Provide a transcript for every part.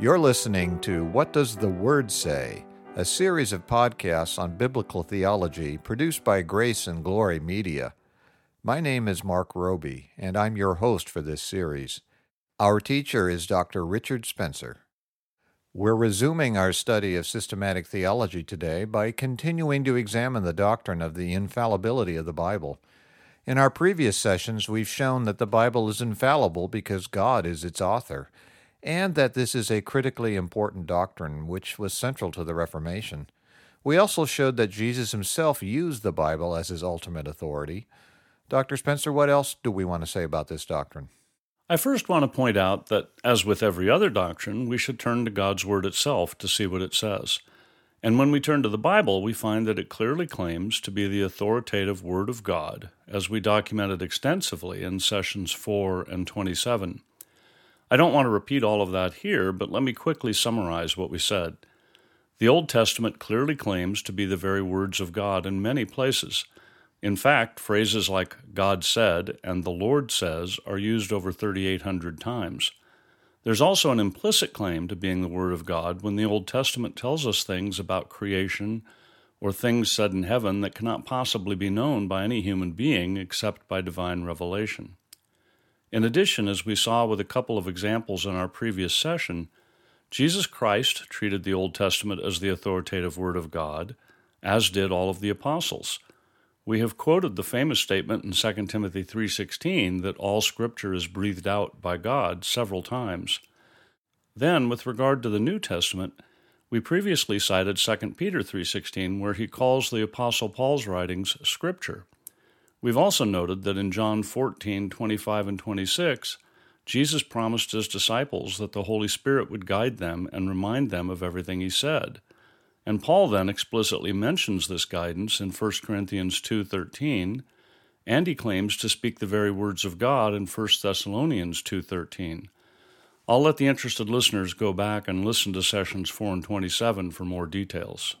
You're listening to What Does the Word Say? a series of podcasts on biblical theology produced by Grace and Glory Media. My name is Marc Roby, and I'm your host for this series. Our teacher is Dr. Richard Spencer. We're resuming our study of systematic theology today by continuing to examine the doctrine of the infallibility of the Bible. In our previous sessions, we've shown that the Bible is infallible because God is its author, and that this is a critically important doctrine which was central to the Reformation. We also showed that Jesus himself used the Bible as his ultimate authority. Dr. Spencer, what else do we want to say about this doctrine? I first want to point out that, as with every other doctrine, we should turn to God's Word itself to see what it says. And when we turn to the Bible, we find that it clearly claims to be the authoritative Word of God, as we documented extensively in sessions 4 and 27. I don't want to repeat all of that here, but let me quickly summarize what we said. The Old Testament clearly claims to be the very words of God in many places. In fact, phrases like God said and the Lord says are used over 3,800 times. There's also an implicit claim to being the Word of God when the Old Testament tells us things about creation or things said in heaven that cannot possibly be known by any human being except by divine revelation. In addition, as we saw with a couple of examples in our previous session, Jesus Christ treated the Old Testament as the authoritative Word of God, as did all of the apostles. We have quoted the famous statement in 2 Timothy 3:16 that all scripture is breathed out by God several times. Then, with regard to the New Testament, we previously cited 2 Peter 3:16 where he calls the apostle Paul's writings scripture. We've also noted that in John 14, 25, and 26, Jesus promised his disciples that the Holy Spirit would guide them and remind them of everything he said. And Paul then explicitly mentions this guidance in 1 Corinthians 2:13, and he claims to speak the very words of God in 1 Thessalonians 2:13. I'll let the interested listeners go back and listen to sessions 4 and 27 for more details.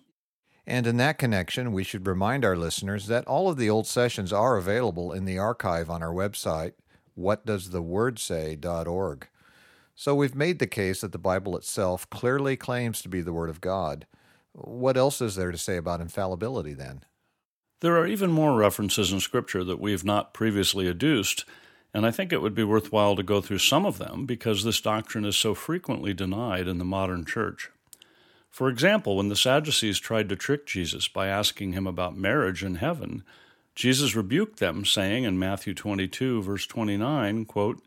And in that connection, we should remind our listeners that all of the old sessions are available in the archive on our website, whatdoesthewordsay.org. So we've made the case that the Bible itself clearly claims to be the Word of God. What else is there to say about infallibility then? There are even more references in Scripture that we have not previously adduced, and I think it would be worthwhile to go through some of them because this doctrine is so frequently denied in the modern church. For example, when the Sadducees tried to trick Jesus by asking him about marriage in heaven, Jesus rebuked them, saying in Matthew 22, verse 29, quote,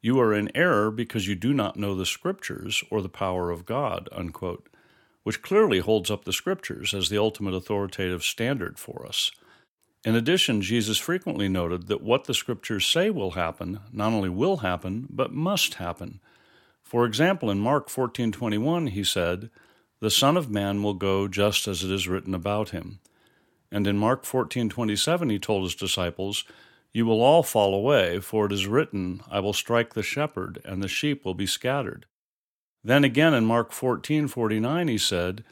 You are in error because you do not know the Scriptures or the power of God, unquote, which clearly holds up the Scriptures as the ultimate authoritative standard for us. In addition, Jesus frequently noted that what the Scriptures say will happen not only will happen, but must happen. For example, in Mark 14:21, he said, the Son of Man will go just as it is written about him. And in Mark 14:27 he told his disciples, "You will all fall away, for it is written, I will strike the shepherd, and the sheep will be scattered." Then again in Mark 14:49 he said,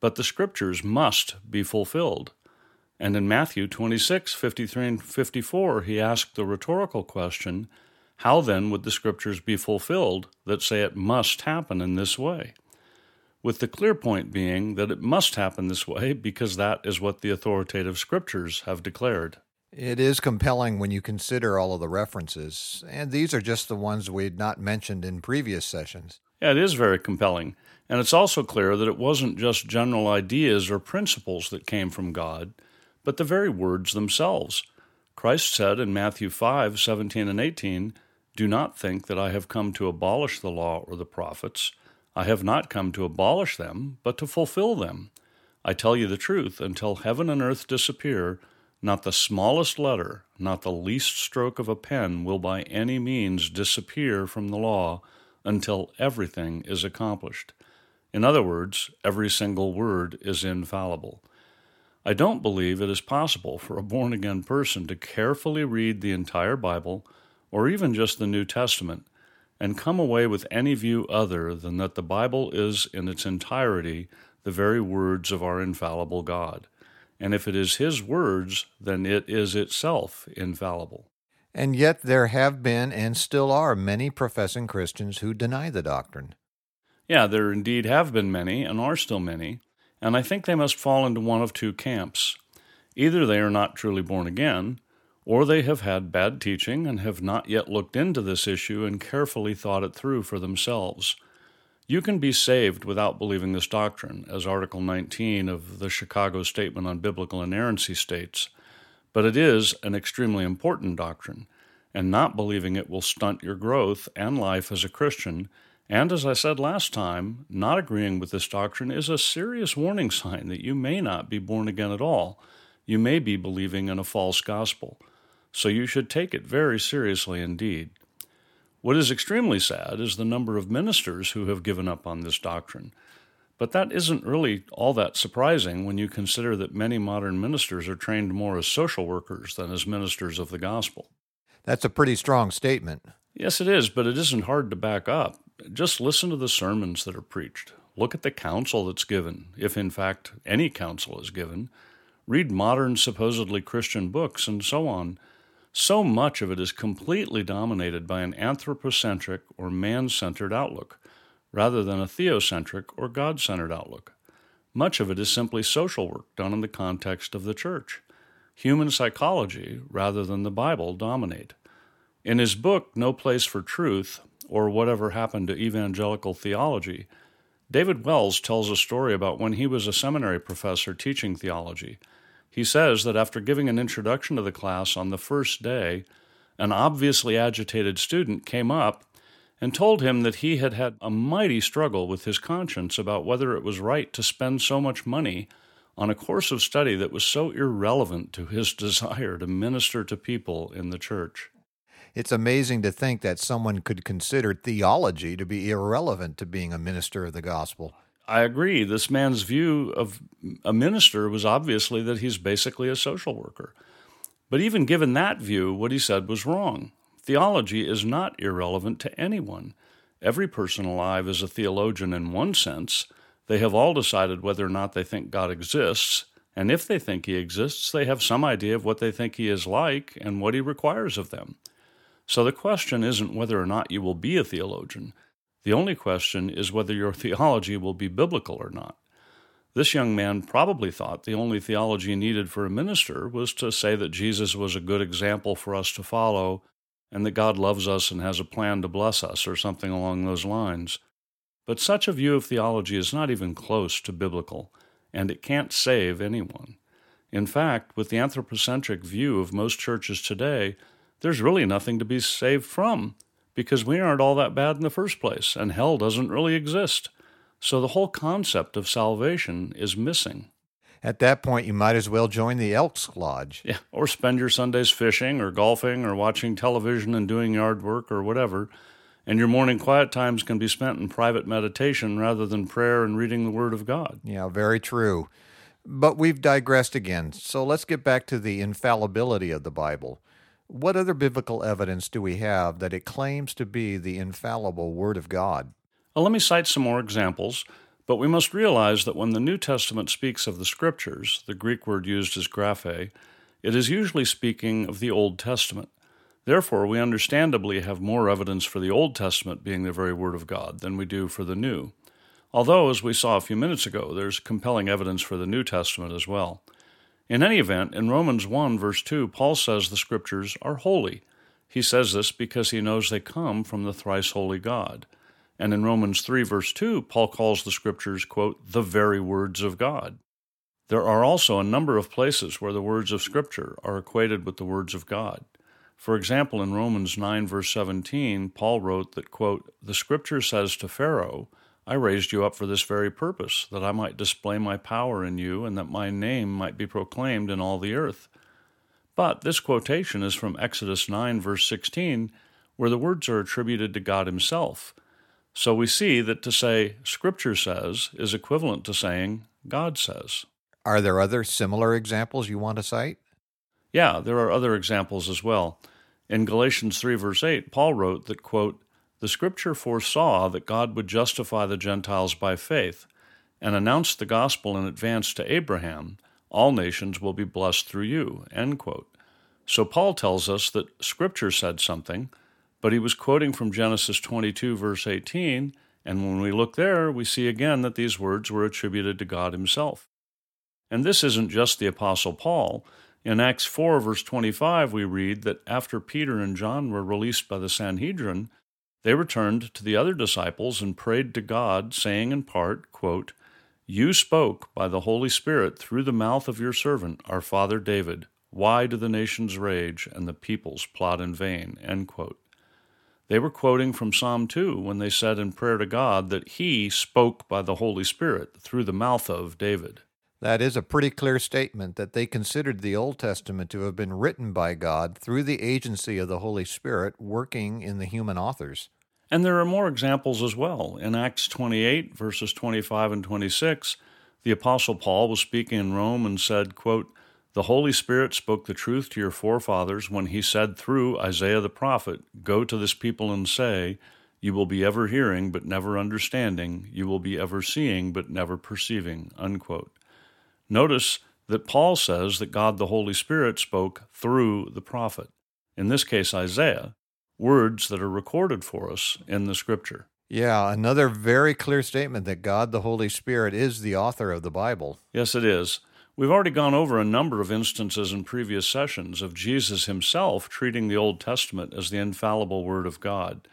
"But the scriptures must be fulfilled." And in Matthew 26:53 and 54 he asked the rhetorical question, "How then would the scriptures be fulfilled that say it must happen in this way?" With the clear point being that it must happen this way because that is what the authoritative scriptures have declared. It is compelling when you consider all of the references, and these are just the ones we'd not mentioned in previous sessions. Yeah, it is very compelling. And it's also clear that it wasn't just general ideas or principles that came from God, but the very words themselves. Christ said in Matthew 5 17 and 18, Do not think that I have come to abolish the law or the prophets. I have not come to abolish them, but to fulfill them. I tell you the truth, until heaven and earth disappear, not the smallest letter, not the least stroke of a pen will by any means disappear from the law until everything is accomplished. In other words, every single word is infallible. I don't believe it is possible for a born again person to carefully read the entire Bible, or even just the New Testament, and come away with any view other than that the Bible is in its entirety the very words of our infallible God. And if it is His words, then it is itself infallible. And yet there have been and still are many professing Christians who deny the doctrine. Yeah, there indeed have been many, and are still many, and I think they must fall into one of two camps. Either they are not truly born again, or they have had bad teaching and have not yet looked into this issue and carefully thought it through for themselves. You can be saved without believing this doctrine, as Article 19 of the Chicago Statement on Biblical Inerrancy states, but it is an extremely important doctrine, and not believing it will stunt your growth and life as a Christian. And as I said last time, not agreeing with this doctrine is a serious warning sign that you may not be born again at all. You may be believing in a false gospel so you should take it very seriously indeed. What is extremely sad is the number of ministers who have given up on this doctrine. But that isn't really all that surprising when you consider that many modern ministers are trained more as social workers than as ministers of the gospel. That's a pretty strong statement. Yes, it is, but it isn't hard to back up. Just listen to the sermons that are preached. Look at the counsel that's given, if in fact any counsel is given. Read modern, supposedly Christian books, and so on. So much of it is completely dominated by an anthropocentric or man centered outlook, rather than a theocentric or God centered outlook. Much of it is simply social work done in the context of the church. Human psychology, rather than the Bible, dominate. In his book, No Place for Truth, or Whatever Happened to Evangelical Theology, David Wells tells a story about when he was a seminary professor teaching theology he says that after giving an introduction to the class on the first day, an obviously agitated student came up and told him that he had had a mighty struggle with his conscience about whether it was right to spend so much money on a course of study that was so irrelevant to his desire to minister to people in the church. It's amazing to think that someone could consider theology to be irrelevant to being a minister of the gospel. I agree. This man's view of a minister was obviously that he's basically a social worker. But even given that view, what he said was wrong. Theology is not irrelevant to anyone. Every person alive is a theologian in one sense. They have all decided whether or not they think God exists, and if they think he exists, they have some idea of what they think he is like and what he requires of them. So the question isn't whether or not you will be a theologian. The only question is whether your theology will be biblical or not. This young man probably thought the only theology needed for a minister was to say that Jesus was a good example for us to follow and that God loves us and has a plan to bless us, or something along those lines. But such a view of theology is not even close to biblical, and it can't save anyone. In fact, with the anthropocentric view of most churches today, there's really nothing to be saved from because we aren't all that bad in the first place, and hell doesn't really exist. So the whole concept of salvation is missing. At that point, you might as well join the Elks Lodge. Yeah, or spend your Sundays fishing or golfing or watching television and doing yard work or whatever. And your morning quiet times can be spent in private meditation rather than prayer and reading the Word of God. Yeah, very true. But we've digressed again, so let's get back to the infallibility of the Bible. What other biblical evidence do we have that it claims to be the infallible Word of God? Well, let me cite some more examples, but we must realize that when the New Testament speaks of the Scriptures, the Greek word used is graphe, it is usually speaking of the Old Testament. Therefore, we understandably have more evidence for the Old Testament being the very Word of God than we do for the New. Although, as we saw a few minutes ago, there's compelling evidence for the New Testament as well. In any event, in Romans 1, verse 2, Paul says the Scriptures are holy. He says this because he knows they come from the thrice holy God. And in Romans 3, verse 2, Paul calls the Scriptures, quote, the very words of God. There are also a number of places where the words of Scripture are equated with the words of God. For example, in Romans 9, verse 17, Paul wrote that, quote, the Scripture says to Pharaoh, I raised you up for this very purpose, that I might display my power in you, and that my name might be proclaimed in all the earth. But this quotation is from Exodus 9, verse 16, where the words are attributed to God Himself. So we see that to say Scripture says is equivalent to saying God says. Are there other similar examples you want to cite? Yeah, there are other examples as well. In Galatians 3, verse 8, Paul wrote that, quote, the Scripture foresaw that God would justify the Gentiles by faith and announced the gospel in advance to Abraham all nations will be blessed through you. So Paul tells us that Scripture said something, but he was quoting from Genesis 22, verse 18, And when we look there, we see again that these words were attributed to God Himself. And this isn't just the Apostle Paul. In Acts 4, verse 25, we read that after Peter and John were released by the Sanhedrin, they returned to the other disciples and prayed to God, saying in part, quote, You spoke by the Holy Spirit through the mouth of your servant, our father David. Why do the nations rage and the peoples plot in vain? They were quoting from Psalm 2 when they said in prayer to God that He spoke by the Holy Spirit through the mouth of David. That is a pretty clear statement that they considered the Old Testament to have been written by God through the agency of the Holy Spirit working in the human authors. And there are more examples as well. In Acts 28, verses 25 and 26, the Apostle Paul was speaking in Rome and said, quote, The Holy Spirit spoke the truth to your forefathers when he said through Isaiah the prophet, Go to this people and say, You will be ever hearing, but never understanding. You will be ever seeing, but never perceiving. Unquote. Notice that Paul says that God the Holy Spirit spoke through the prophet, in this case Isaiah, words that are recorded for us in the scripture. Yeah, another very clear statement that God the Holy Spirit is the author of the Bible. Yes, it is. We've already gone over a number of instances in previous sessions of Jesus himself treating the Old Testament as the infallible Word of God.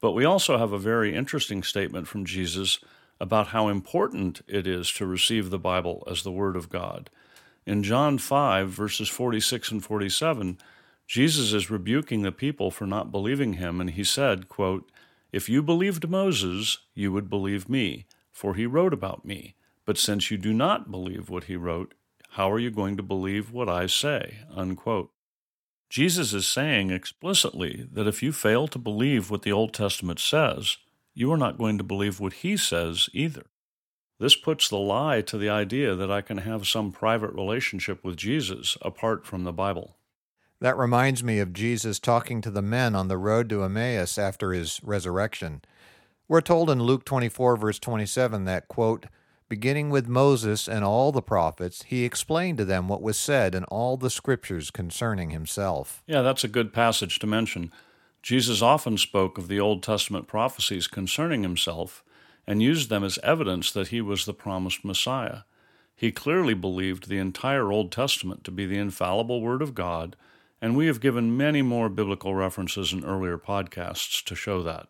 But we also have a very interesting statement from Jesus about how important it is to receive the Bible as the Word of God. In John 5, verses 46 and 47, Jesus is rebuking the people for not believing him, and he said, quote, If you believed Moses, you would believe me, for he wrote about me. But since you do not believe what he wrote, how are you going to believe what I say? Unquote. Jesus is saying explicitly that if you fail to believe what the Old Testament says, you are not going to believe what he says either. This puts the lie to the idea that I can have some private relationship with Jesus apart from the Bible. That reminds me of Jesus talking to the men on the road to Emmaus after his resurrection. We're told in Luke 24, verse 27, that, quote, beginning with Moses and all the prophets, he explained to them what was said in all the scriptures concerning himself. Yeah, that's a good passage to mention. Jesus often spoke of the Old Testament prophecies concerning himself and used them as evidence that he was the promised Messiah. He clearly believed the entire Old Testament to be the infallible Word of God, and we have given many more biblical references in earlier podcasts to show that.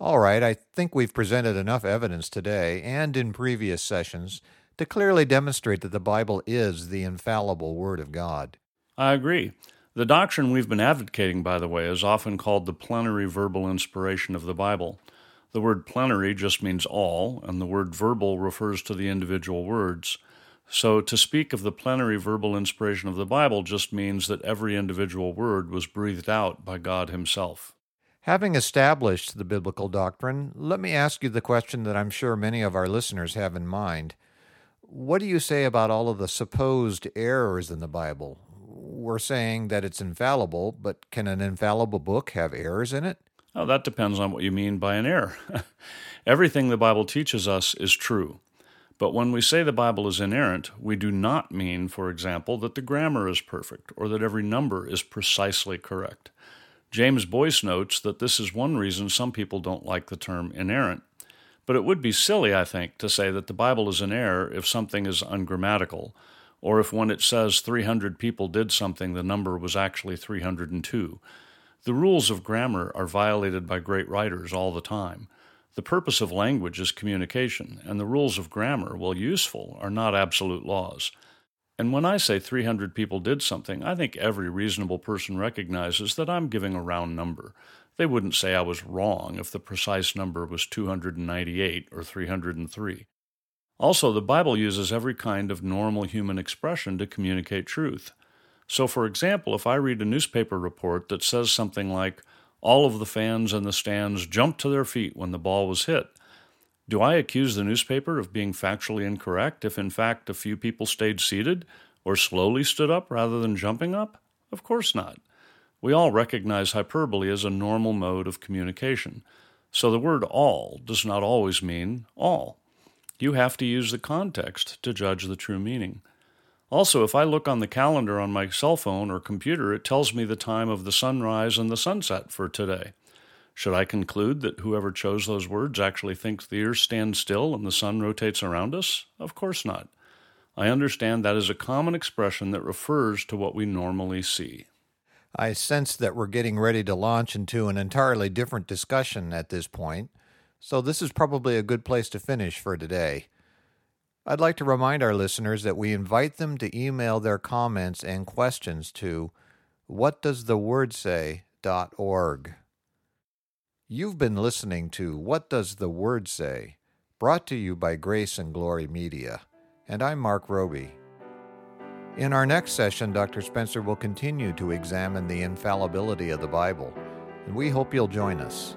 All right, I think we've presented enough evidence today and in previous sessions to clearly demonstrate that the Bible is the infallible Word of God. I agree. The doctrine we've been advocating, by the way, is often called the plenary verbal inspiration of the Bible. The word plenary just means all, and the word verbal refers to the individual words. So to speak of the plenary verbal inspiration of the Bible just means that every individual word was breathed out by God Himself. Having established the biblical doctrine, let me ask you the question that I'm sure many of our listeners have in mind. What do you say about all of the supposed errors in the Bible? We're saying that it's infallible, but can an infallible book have errors in it? Oh, that depends on what you mean by an error. Everything the Bible teaches us is true. But when we say the Bible is inerrant, we do not mean, for example, that the grammar is perfect or that every number is precisely correct. James Boice notes that this is one reason some people don't like the term inerrant. But it would be silly, I think, to say that the Bible is in error if something is ungrammatical or if when it says 300 people did something, the number was actually 302. The rules of grammar are violated by great writers all the time. The purpose of language is communication, and the rules of grammar, while useful, are not absolute laws. And when I say 300 people did something, I think every reasonable person recognizes that I'm giving a round number. They wouldn't say I was wrong if the precise number was 298 or 303. Also, the Bible uses every kind of normal human expression to communicate truth. So, for example, if I read a newspaper report that says something like, all of the fans in the stands jumped to their feet when the ball was hit, do I accuse the newspaper of being factually incorrect if, in fact, a few people stayed seated or slowly stood up rather than jumping up? Of course not. We all recognize hyperbole as a normal mode of communication. So the word all does not always mean all. You have to use the context to judge the true meaning. Also, if I look on the calendar on my cell phone or computer, it tells me the time of the sunrise and the sunset for today. Should I conclude that whoever chose those words actually thinks the earth stands still and the sun rotates around us? Of course not. I understand that is a common expression that refers to what we normally see. I sense that we're getting ready to launch into an entirely different discussion at this point, so this is probably a good place to finish for today. I'd like to remind our listeners that we invite them to email their comments and questions to whatdoestheword.say.org. You've been listening to What Does the Word Say? brought to you by Grace and Glory Media, and I'm Marc Roby. In our next session, Dr. Spencer will continue to examine the infallibility of the Bible, and we hope you'll join us.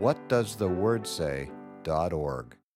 whatdoesthewordsay.org.